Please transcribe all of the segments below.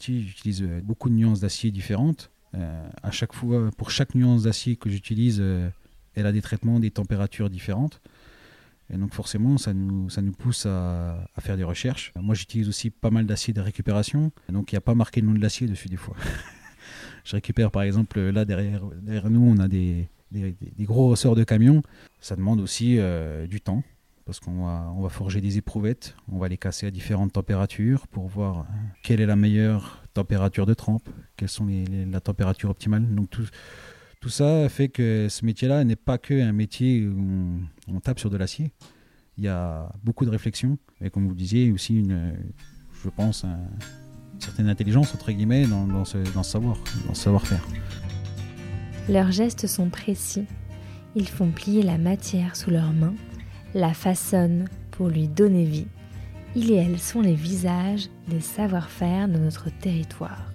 j'utilise beaucoup de nuances d'acier différentes. à chaque fois, pour chaque nuance d'acier que j'utilise, elle a des traitements, des températures différentes. Et donc forcément, ça nous, ça nous pousse à, faire des recherches. Moi, j'utilise aussi pas mal d'acier de récupération. Donc il n'y a pas marqué le nom de l'acier dessus des fois. je récupère par exemple, là derrière, derrière nous, on a des, des, gros ressorts de camions. Ça demande aussi euh, du temps parce qu'on va, on va forger des éprouvettes, on va les casser à différentes températures pour voir quelle est la meilleure température de trempe, quelles sont les, la température optimale. Donc tout, tout ça fait que ce métier-là n'est pas que un métier où on, tape sur de l'acier. Il y a beaucoup de réflexion et comme vous le disiez, aussi une, je pense, une certaine intelligence entre guillemets dans ce, dans ce savoir, dans ce savoir-faire. Leurs gestes sont précis. Ils font plier la matière sous leurs mains, la façonnent pour lui donner vie. Ils et elles sont les visages des savoir-faire de notre territoire.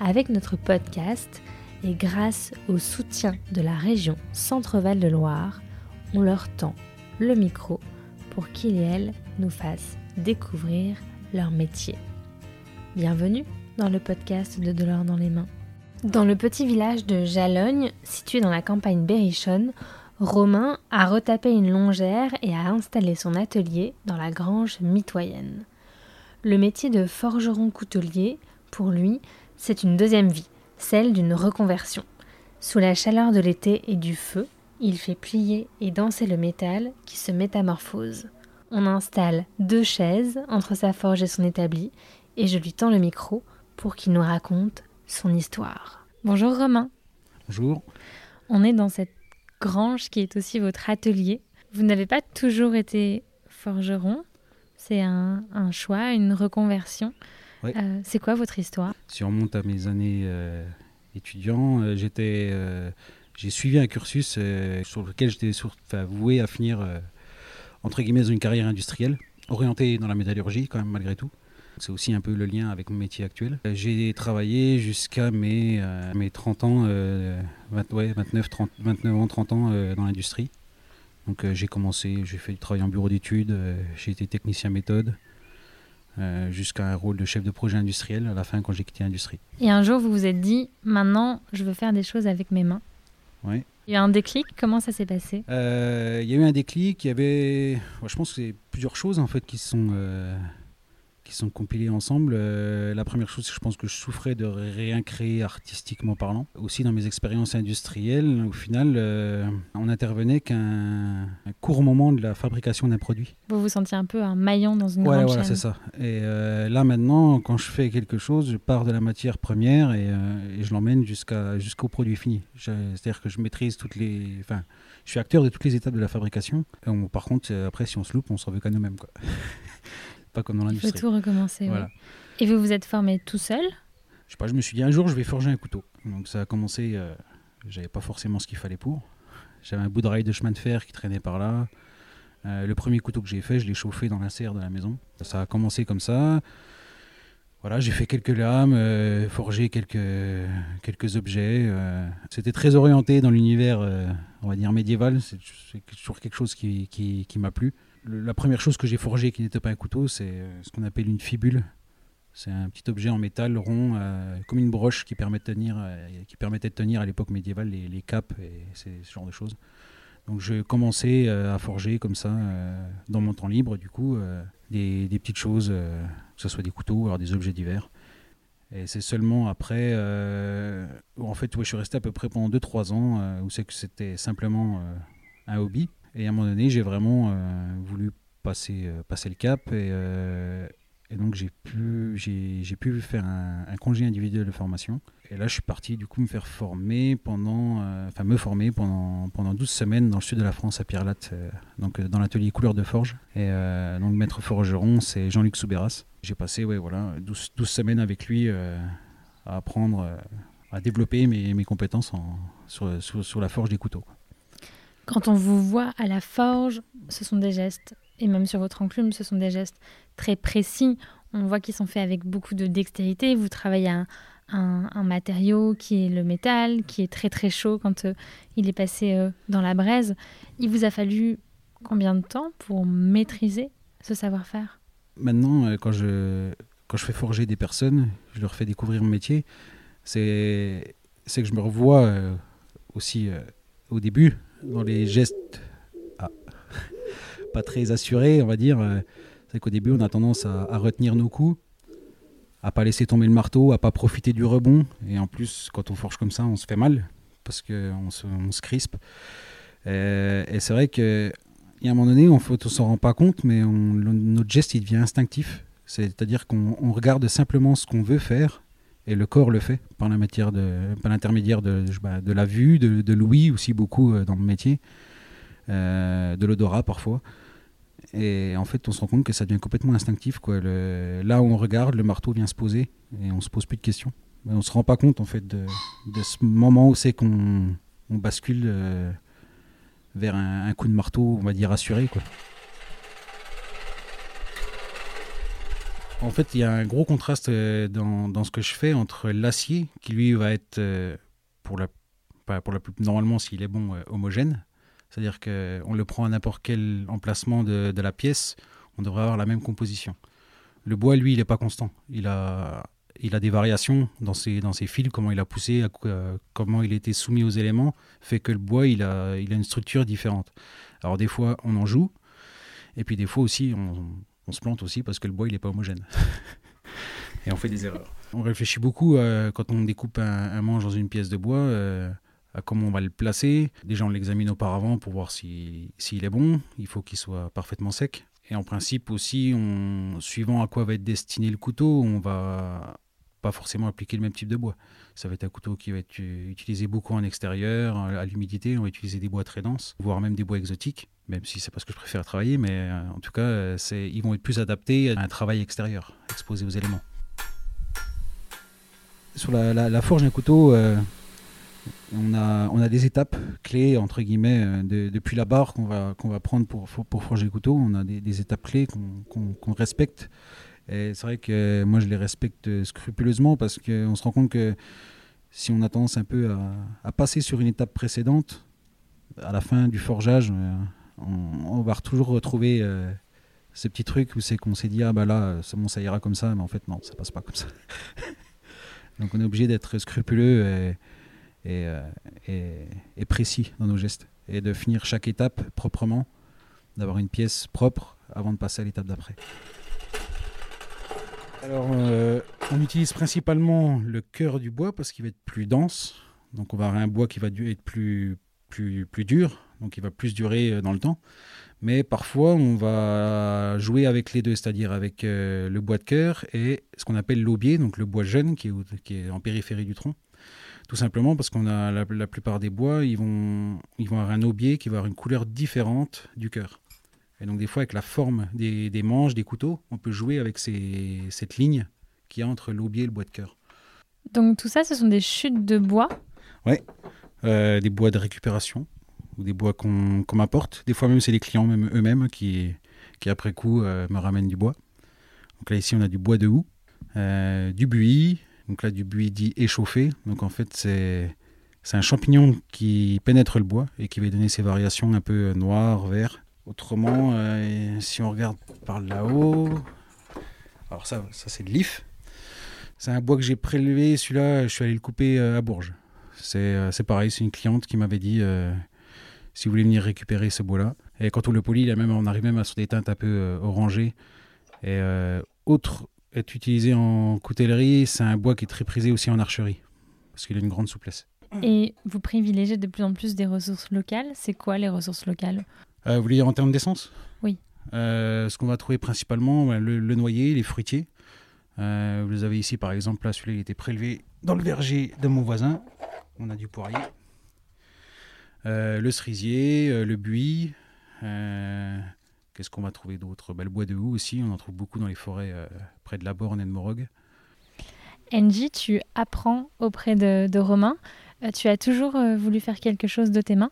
Avec notre podcast, et grâce au soutien de la région Centre-Val de Loire, on leur tend le micro pour qu'ils et elles nous fassent découvrir leur métier. Bienvenue dans le podcast de Delors dans les mains. Dans le petit village de Jalogne, situé dans la campagne berrichonne, Romain a retapé une longère et a installé son atelier dans la grange mitoyenne. Le métier de forgeron coutelier, pour lui, c'est une deuxième vie celle d'une reconversion. Sous la chaleur de l'été et du feu, il fait plier et danser le métal qui se métamorphose. On installe deux chaises entre sa forge et son établi, et je lui tends le micro pour qu'il nous raconte son histoire. Bonjour Romain. Bonjour. On est dans cette grange qui est aussi votre atelier. Vous n'avez pas toujours été forgeron, c'est un, un choix, une reconversion. Euh, c'est quoi votre histoire? Si on remonte à mes années euh, étudiants, euh, j'étais, j'ai suivi un cursus sur lequel j'étais voué à finir entre guillemets dans une carrière industrielle, orientée dans la métallurgie quand même malgré tout. C'est aussi un peu le lien avec mon métier actuel. J'ai travaillé jusqu'à mes, mes 30 ans, 29, 30, 29 ans, 30 ans dans l'industrie. Donc j'ai commencé, j'ai fait du travail en bureau d'études, j'ai été technicien méthode, euh, jusqu'à un rôle de chef de projet industriel à la fin quand j'ai quitté l'industrie. Et un jour, vous vous êtes dit, maintenant, je veux faire des choses avec mes mains. Oui. Il y a eu un déclic, comment ça s'est passé? Euh, Il y a eu un déclic, il y avait, je pense que c'est plusieurs choses en fait qui sont euh, qui sont compilés ensemble. Euh, la première chose, je pense que je souffrais de rien créer artistiquement parlant. Aussi dans mes expériences industrielles, au final, euh, on intervenait qu'un court moment de la fabrication d'un produit. Vous vous sentiez un peu un maillon dans une ouais, grande voilà, c'est ça. Et euh, là maintenant, quand je fais quelque chose, je pars de la matière première et, je l'emmène jusqu'à jusqu'au produit fini. C'est-à-dire que je maîtrise toutes les, enfin, je suis acteur de toutes les étapes de la fabrication. par contre, après, si on se loupe, on s'en veut qu'à nous-mêmes, quoi. pas comme dans l'industrie. Il faut tout recommencer. Voilà. Et vous vous êtes formé tout seul? Je sais pas, je me suis dit un jour je vais forger un couteau. Donc ça a commencé, euh, j'avais pas forcément ce qu'il fallait pour. J'avais un bout de rail de chemin de fer qui traînait par là. Euh, le premier couteau que j'ai fait, je l'ai chauffé dans la serre de la maison. Ça a commencé comme ça. Voilà, j'ai fait quelques lames, euh, forgé quelques, quelques objets. C'était très orienté dans l'univers, on va dire, médiéval. C'est toujours quelque chose qui, qui, qui m'a plu la première chose que j'ai forgée qui n'était pas un couteau, c'est euh, ce qu'on appelle une fibule. C'est un petit objet en métal rond, euh, comme une broche qui, de tenir, euh, qui permettait de tenir à l'époque médiévale les, les, capes et ce genre de choses. Donc je commençais à forger comme ça, dans mon temps libre, du coup, des, petites choses, que ce soit des couteaux, alors des objets divers. Et c'est seulement après, où en fait, je suis resté à peu près pendant 2-3 ans, où c'est que c'était simplement un hobby. Et à un moment donné, j'ai vraiment euh, voulu passer, euh, passer le cap et, euh, et donc j'ai pu, j'ai, pu faire un, congé individuel de formation. Et là, je suis parti du coup me faire former pendant, me former pendant, pendant 12 semaines dans le sud de la France à Pierre-Latte, donc dans l'atelier couleur de forge. Et donc maître forgeron, c'est Jean-Luc Soubéras. J'ai passé ouais, voilà, 12, 12 semaines avec lui à apprendre, à développer mes, mes compétences en, sur, sur, la forge des couteaux. Quand on vous voit à la forge, ce sont des gestes, et même sur votre enclume, ce sont des gestes très précis. On voit qu'ils sont faits avec beaucoup de dextérité. Vous travaillez un, un, matériau qui est le métal, qui est très très chaud quand euh, il est passé euh, dans la braise. Il vous a fallu combien de temps pour maîtriser ce savoir-faire? Maintenant, euh, quand je, quand je fais forger des personnes, je leur fais découvrir mon métier, c'est que je me revois aussi au début dans les gestes ah, pas très assurés, on va dire. c'est qu'au début, on a tendance à, retenir nos coups, à pas laisser tomber le marteau, à pas profiter du rebond. Et en plus, quand on forge comme ça, on se fait mal parce qu'on se, on se crispe. Et, et c'est vrai que y a un moment donné, on ne s'en rend pas compte, mais on, notre geste, il devient instinctif. C'est-à-dire qu'on regarde simplement ce qu'on veut faire et le corps le fait par l'intermédiaire de, de, bah, de, la vue, de, l'ouïe aussi beaucoup euh, dans le métier, euh, de l'odorat parfois. Et en fait, on se rend compte que ça devient complètement instinctif. Là où on regarde, le marteau vient se poser et on se pose plus de questions. Mais on se rend pas compte en fait de, ce moment où c'est qu'on bascule. Euh, vers un, coup de marteau, on va dire, assuré. En fait, il y a un gros contraste euh, dans, dans ce que je fais entre l'acier, qui lui va être, euh, pour la, pour la plus, normalement, s'il est bon, euh, homogène. C'est-à-dire qu'on le prend à n'importe quel emplacement de, de, la pièce, on devrait avoir la même composition. Le bois, lui, il n'est pas constant. Il a il a des variations dans ses, dans ses fils, comment il a poussé, comment il été soumis aux éléments, fait que le bois, il a, il a une structure différente. Alors des fois, on en joue, et puis des fois aussi, on, se plante aussi parce que le bois, il n'est pas homogène. et on fait des erreurs. On réfléchit beaucoup euh, quand on découpe un, manche dans une pièce de bois, euh, à comment on va le placer. Déjà, on l'examine auparavant pour voir s'il est bon. Il faut qu'il soit parfaitement sec. Et en principe aussi, on, suivant à quoi va être destiné le couteau, on va pas forcément appliquer le même type de bois. Ça va être un couteau qui va être utilisé beaucoup en extérieur, à l'humidité. On va utiliser des bois très denses, voire même des bois exotiques, même si c'est pas ce que je préfère travailler, mais euh, en tout cas, euh, ils vont être plus adaptés à un travail extérieur, exposé aux éléments. Sur la, forge d'un couteau, euh, on, a, des étapes clés, entre guillemets, depuis la barre qu'on va, prendre pour, forger le couteau. On a des, étapes clés qu'on respecte et c'est vrai que moi, je les respecte scrupuleusement parce qu'on se rend compte que si on a tendance un peu à, passer sur une étape précédente, à la fin du forgeage, euh, on, va toujours retrouver euh, ces petits trucs où c'est qu'on s'est dit ah bah là c'est bon ça ira comme ça mais en fait non ça passe pas comme ça. Donc on est obligé d'être scrupuleux et, euh, et, précis dans nos gestes et de finir chaque étape proprement d'avoir une pièce propre avant de passer à l'étape d'après. Alors, euh, on utilise principalement le cœur du bois parce qu'il va être plus dense. Donc, on va avoir un bois qui va être plus, plus, plus dur, donc il va plus durer euh, dans le temps. Mais parfois, on va jouer avec les deux, c'est-à-dire avec euh, le bois de cœur et ce qu'on appelle l'aubier, donc le bois jeune qui est, qui est, en périphérie du tronc. Tout simplement parce qu'on a la, la, plupart des bois, ils vont, ils vont avoir un aubier qui va avoir une couleur différente du cœur. Et donc des fois, avec la forme des, des manches, des couteaux, on peut jouer avec ces, cette ligne qui est entre l'aubier et le bois de cœur. Donc tout ça, ce sont des chutes de bois? Oui, euh, des bois de récupération ou des bois qu'on m'apporte. Des fois même, c'est les clients eux-mêmes qui, après coup, euh, me ramènent du bois. Donc là, ici, on a du bois de houx, euh, du buis. Donc là, du buis dit échauffé. Donc en fait, c'est... Un champignon qui pénètre le bois et qui va donner ces variations un peu noires, vert, Autrement, euh, si on regarde par là-haut, alors ça, ça c'est de l'if. C'est un bois que j'ai prélevé, celui-là, je suis allé le couper euh, à Bourges. Euh, c'est pareil, c'est une cliente qui m'avait dit si vous voulez venir récupérer ce bois-là. Et quand on le polit, même, on arrive même à sur des teintes un peu orangées. Et autre est utilisé en coutellerie, c'est un bois qui est très prisé aussi en archerie, parce qu'il a une grande souplesse. Et vous privilégiez de plus en plus des ressources locales. C'est quoi les ressources locales? Euh, vous voulez dire en termes d'essence? Oui. Euh, ce qu'on va trouver principalement, le, noyer, les fruitiers. Euh, vous avez ici par exemple, là celui-là il était prélevé dans le verger de mon voisin. On a du poirier. Le cerisier, le buis. Qu'est-ce qu'on va trouver d'autre? Bah, Le bois de houx aussi, on en trouve beaucoup dans les forêts près de la Borne et de Morog. Angie, tu apprends auprès de, de Romain. tu as toujours voulu faire quelque chose de tes mains?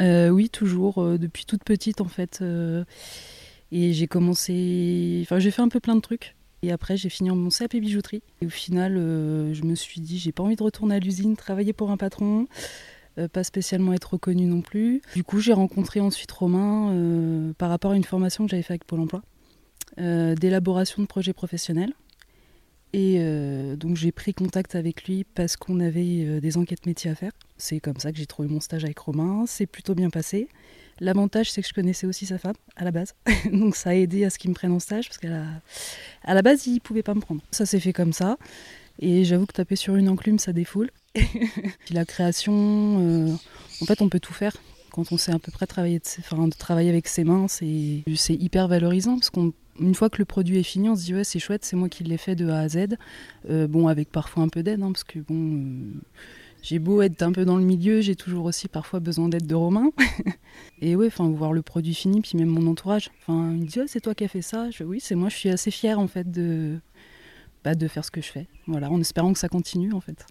Euh, oui, toujours, euh, depuis toute petite en fait. Euh, et j'ai commencé. Enfin, j'ai fait un peu plein de trucs. Et après, j'ai fini en mon CAP bijouterie. Et au final, je me suis dit, j'ai pas envie de retourner à l'usine, travailler pour un patron, pas spécialement être reconnu non plus. Du coup, j'ai rencontré ensuite Romain par rapport à une formation que j'avais faite avec Pôle emploi, d'élaboration de projets professionnels. Et euh, donc j'ai pris contact avec lui parce qu'on avait euh, des enquêtes métiers à faire. C'est comme ça que j'ai trouvé mon stage avec Romain. C'est plutôt bien passé. L'avantage, c'est que je connaissais aussi sa femme à la base. donc ça a aidé à ce qu'il me prenne en stage parce qu'à la... Base, il pouvait pas me prendre. Ça s'est fait comme ça. Et j'avoue que taper sur une enclume, ça défoule. La création, euh, en fait, on peut tout faire. Quand on sait à peu près travailler, enfin, de travailler avec ses mains, c'est hyper valorisant parce qu'on une fois que le produit est fini, on se dit ouais c'est chouette, c'est moi qui l'ai fait de A à Z. Euh, bon avec parfois un peu d'aide, hein, parce que bon euh, j'ai beau être un peu dans le milieu, j'ai toujours aussi parfois besoin d'aide de Romain. et ouais, enfin voir le produit fini, puis même mon entourage, enfin il me dit c'est toi qui as fait ça. Oui c'est moi, je suis assez fière en fait de bah, de faire ce que je fais. Voilà, en espérant que ça continue en fait.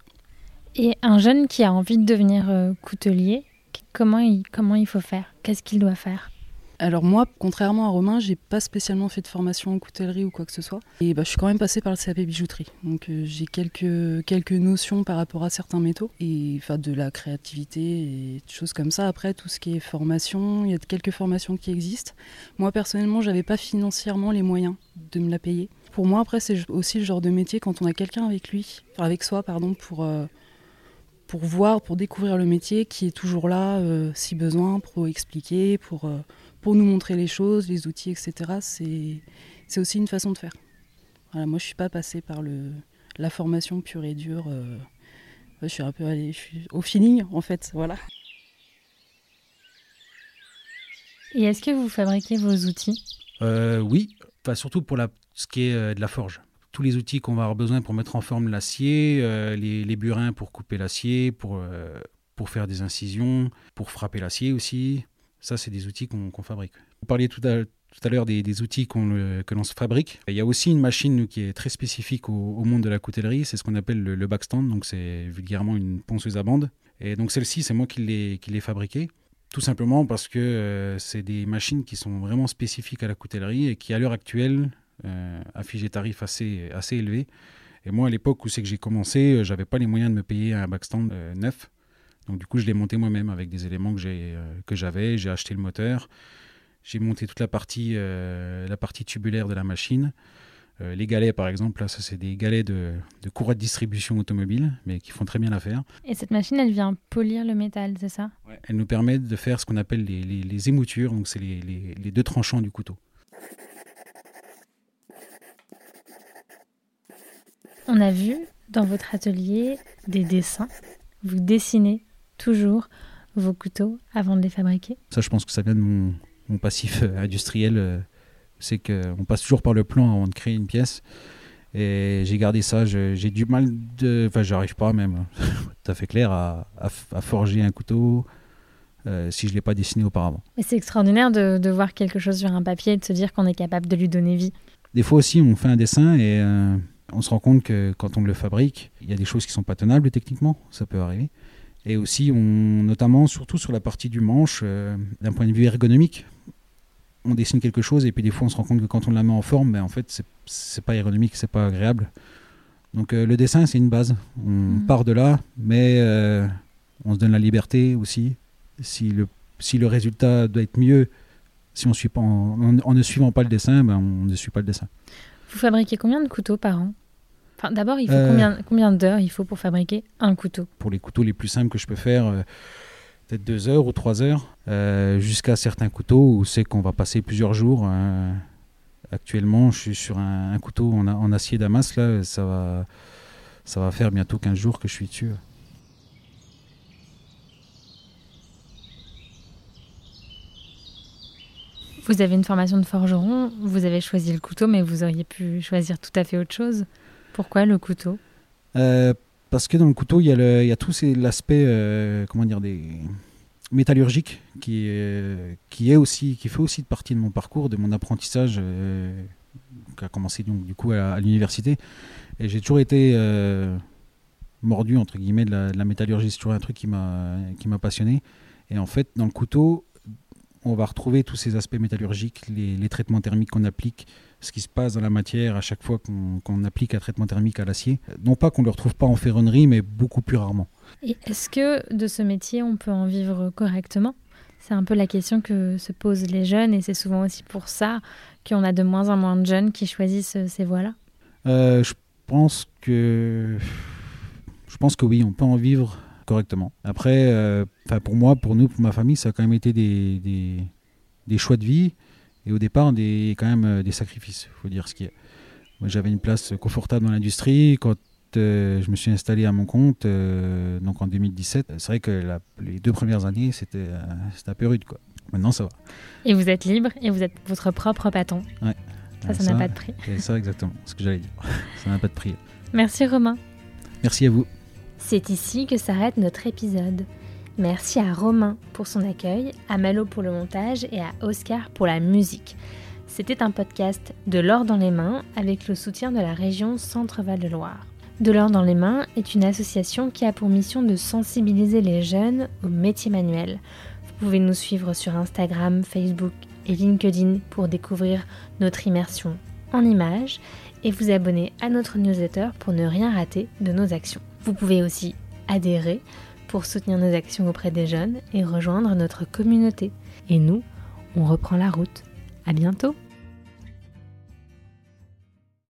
Et un jeune qui a envie de devenir euh, coutelier, comment il, faut faire? Qu'est-ce qu'il doit faire? Alors moi, contrairement à Romain, j'ai pas spécialement fait de formation en coutellerie ou quoi que ce soit. Et bah, je suis quand même passée par le CAP bijouterie. Donc euh, j'ai quelques, notions par rapport à certains métaux et de la créativité et des choses comme ça. Après, tout ce qui est formation, il y a quelques formations qui existent. Moi personnellement, j'avais pas financièrement les moyens de me la payer. Pour moi, après, c'est aussi le genre de métier quand on a quelqu'un avec lui, avec soi, pardon, pour euh, pour voir, pour découvrir le métier, qui est toujours là euh, si besoin, pour expliquer, pour pour nous montrer les choses, les outils, etc. C'est aussi une façon de faire. Voilà, moi, je suis pas passée par le, la formation pure et dure. Euh, je suis un peu allée, je suis au feeling, en fait. Voilà. Et est-ce que vous fabriquez vos outils? Euh, Oui, enfin, surtout pour la, ce qui est euh, de la forge. Tous les outils qu'on va avoir besoin pour mettre en forme l'acier, les, les, burins pour couper l'acier, pour, pour faire des incisions, pour frapper l'acier aussi. Ça, c'est des outils qu'on fabrique. Vous parliez tout à, tout à l'heure des, outils que l'on se fabrique. Il y a aussi une machine qui est très spécifique au, monde de la coutellerie, c'est ce qu'on appelle le, backstand, donc c'est vulgairement une ponceuse à bande. Et donc celle-ci, c'est moi qui l'ai fabriquée, tout simplement parce que euh, c'est des machines qui sont vraiment spécifiques à la coutellerie et qui, à l'heure actuelle, euh, affichent des tarifs assez, assez élevés. Et moi, à l'époque où c'est que j'ai commencé, euh, j'avais pas les moyens de me payer un backstand neuf. Donc du coup, je l'ai monté moi-même avec des éléments que euh, j'avais. J'ai acheté le moteur. J'ai monté toute la partie, euh, la partie tubulaire de la machine. Euh, les galets, par exemple, là, ça c'est des galets de, de courroie de distribution automobile, mais qui font très bien l'affaire. Et cette machine, elle vient polir le métal, c'est ça? Elle nous permet de faire ce qu'on appelle les, les, émoutures, donc c'est les, les deux tranchants du couteau. On a vu dans votre atelier des dessins. Vous dessinez toujours vos couteaux avant de les fabriquer Ça, je pense que ça vient de mon, passif euh, industriel. Euh, c'est qu'on passe toujours par le plan avant de créer une pièce. Et j'ai gardé ça. J'ai du mal de. Enfin, j'arrive pas même, tout à fait clair, à, forger un couteau. Euh, si je ne l'ai pas dessiné auparavant. Mais c'est extraordinaire de, voir quelque chose sur un papier et de se dire qu'on est capable de lui donner vie. Des fois aussi, on fait un dessin et on se rend compte que quand on le fabrique, il y a des choses qui ne sont pas tenables techniquement, ça peut arriver. Et aussi, on, notamment, surtout sur la partie du manche, euh, d'un point de vue ergonomique, on dessine quelque chose et puis des fois on se rend compte que quand on la met en forme, ben, en fait, c'est pas ergonomique, c'est pas agréable. Donc euh, le dessin, c'est une base. On mm. part de là, mais euh, on se donne la liberté aussi. Si le, si le résultat doit être mieux, si on suit pas en, ne suivant pas le dessin, ben, on ne suit pas le dessin. Vous fabriquez combien de couteaux par an? D'abord, il faut euh, combien, combien d'heures il faut pour fabriquer un couteau? Pour les couteaux les plus simples que je peux faire, euh, peut-être deux heures ou trois heures, euh, jusqu'à certains couteaux où c'est qu'on va passer plusieurs jours. actuellement, je suis sur un, couteau en, en, acier damas, là, ça va, ça va faire bientôt 15 jours que je suis dessus. Vous avez une formation de forgeron, vous avez choisi le couteau, mais vous auriez pu choisir tout à fait autre chose. Pourquoi le couteau? Euh, Parce que dans le couteau, il y a, tout l'aspect, euh, comment dire, métallurgique qui est, qui est aussi, qui fait aussi partie de mon parcours, de mon apprentissage, euh, qui a commencé donc du coup à, l'université. Et j'ai toujours été mordu entre guillemets de la, métallurgie. C'est toujours un truc qui m'a, qui m'a passionné. Et en fait, dans le couteau, on va retrouver tous ces aspects métallurgiques, les traitements thermiques qu'on applique, ce qui se passe dans la matière à chaque fois qu'on applique un traitement thermique à l'acier. Non pas qu'on ne le retrouve pas en ferronnerie, mais beaucoup plus rarement. Et est-ce que de ce métier, on peut en vivre correctement? C'est un peu la question que se posent les jeunes, et c'est souvent aussi pour ça qu'on a de moins en moins de jeunes qui choisissent ces voies-là. Euh, je pense que je pense que oui, on peut en vivre correctement. Après, euh, pour moi, pour nous, pour ma famille, ça a quand même été des, des, des choix de vie et au départ des quand même euh, des sacrifices. Il faut dire ce qui est. Moi, j'avais une place confortable dans l'industrie quand euh, je me suis installé à mon compte, euh, donc en 2017. C'est vrai que la- les deux premières années, c'était euh, c'était un peu rude, quoi. Maintenant, ça va. Et vous êtes libre et vous êtes votre propre patron. Ouais. Ça, ça n'a pas de prix. C'est ça exactement, ce que j'allais dire. Ça n'a pas de prix. Merci Romain. Merci à vous. C'est ici que s'arrête notre épisode. Merci à Romain pour son accueil, à Malo pour le montage et à Oscar pour la musique. C'était un podcast de l'or dans les mains avec le soutien de la région Centre-Val de Loire. De l'or dans les mains est une association qui a pour mission de sensibiliser les jeunes aux métiers manuels. Vous pouvez nous suivre sur Instagram, Facebook et LinkedIn pour découvrir notre immersion en images et vous abonner à notre newsletter pour ne rien rater de nos actions. Vous pouvez aussi adhérer pour soutenir nos actions auprès des jeunes et rejoindre notre communauté. Et nous, on reprend la route. À bientôt!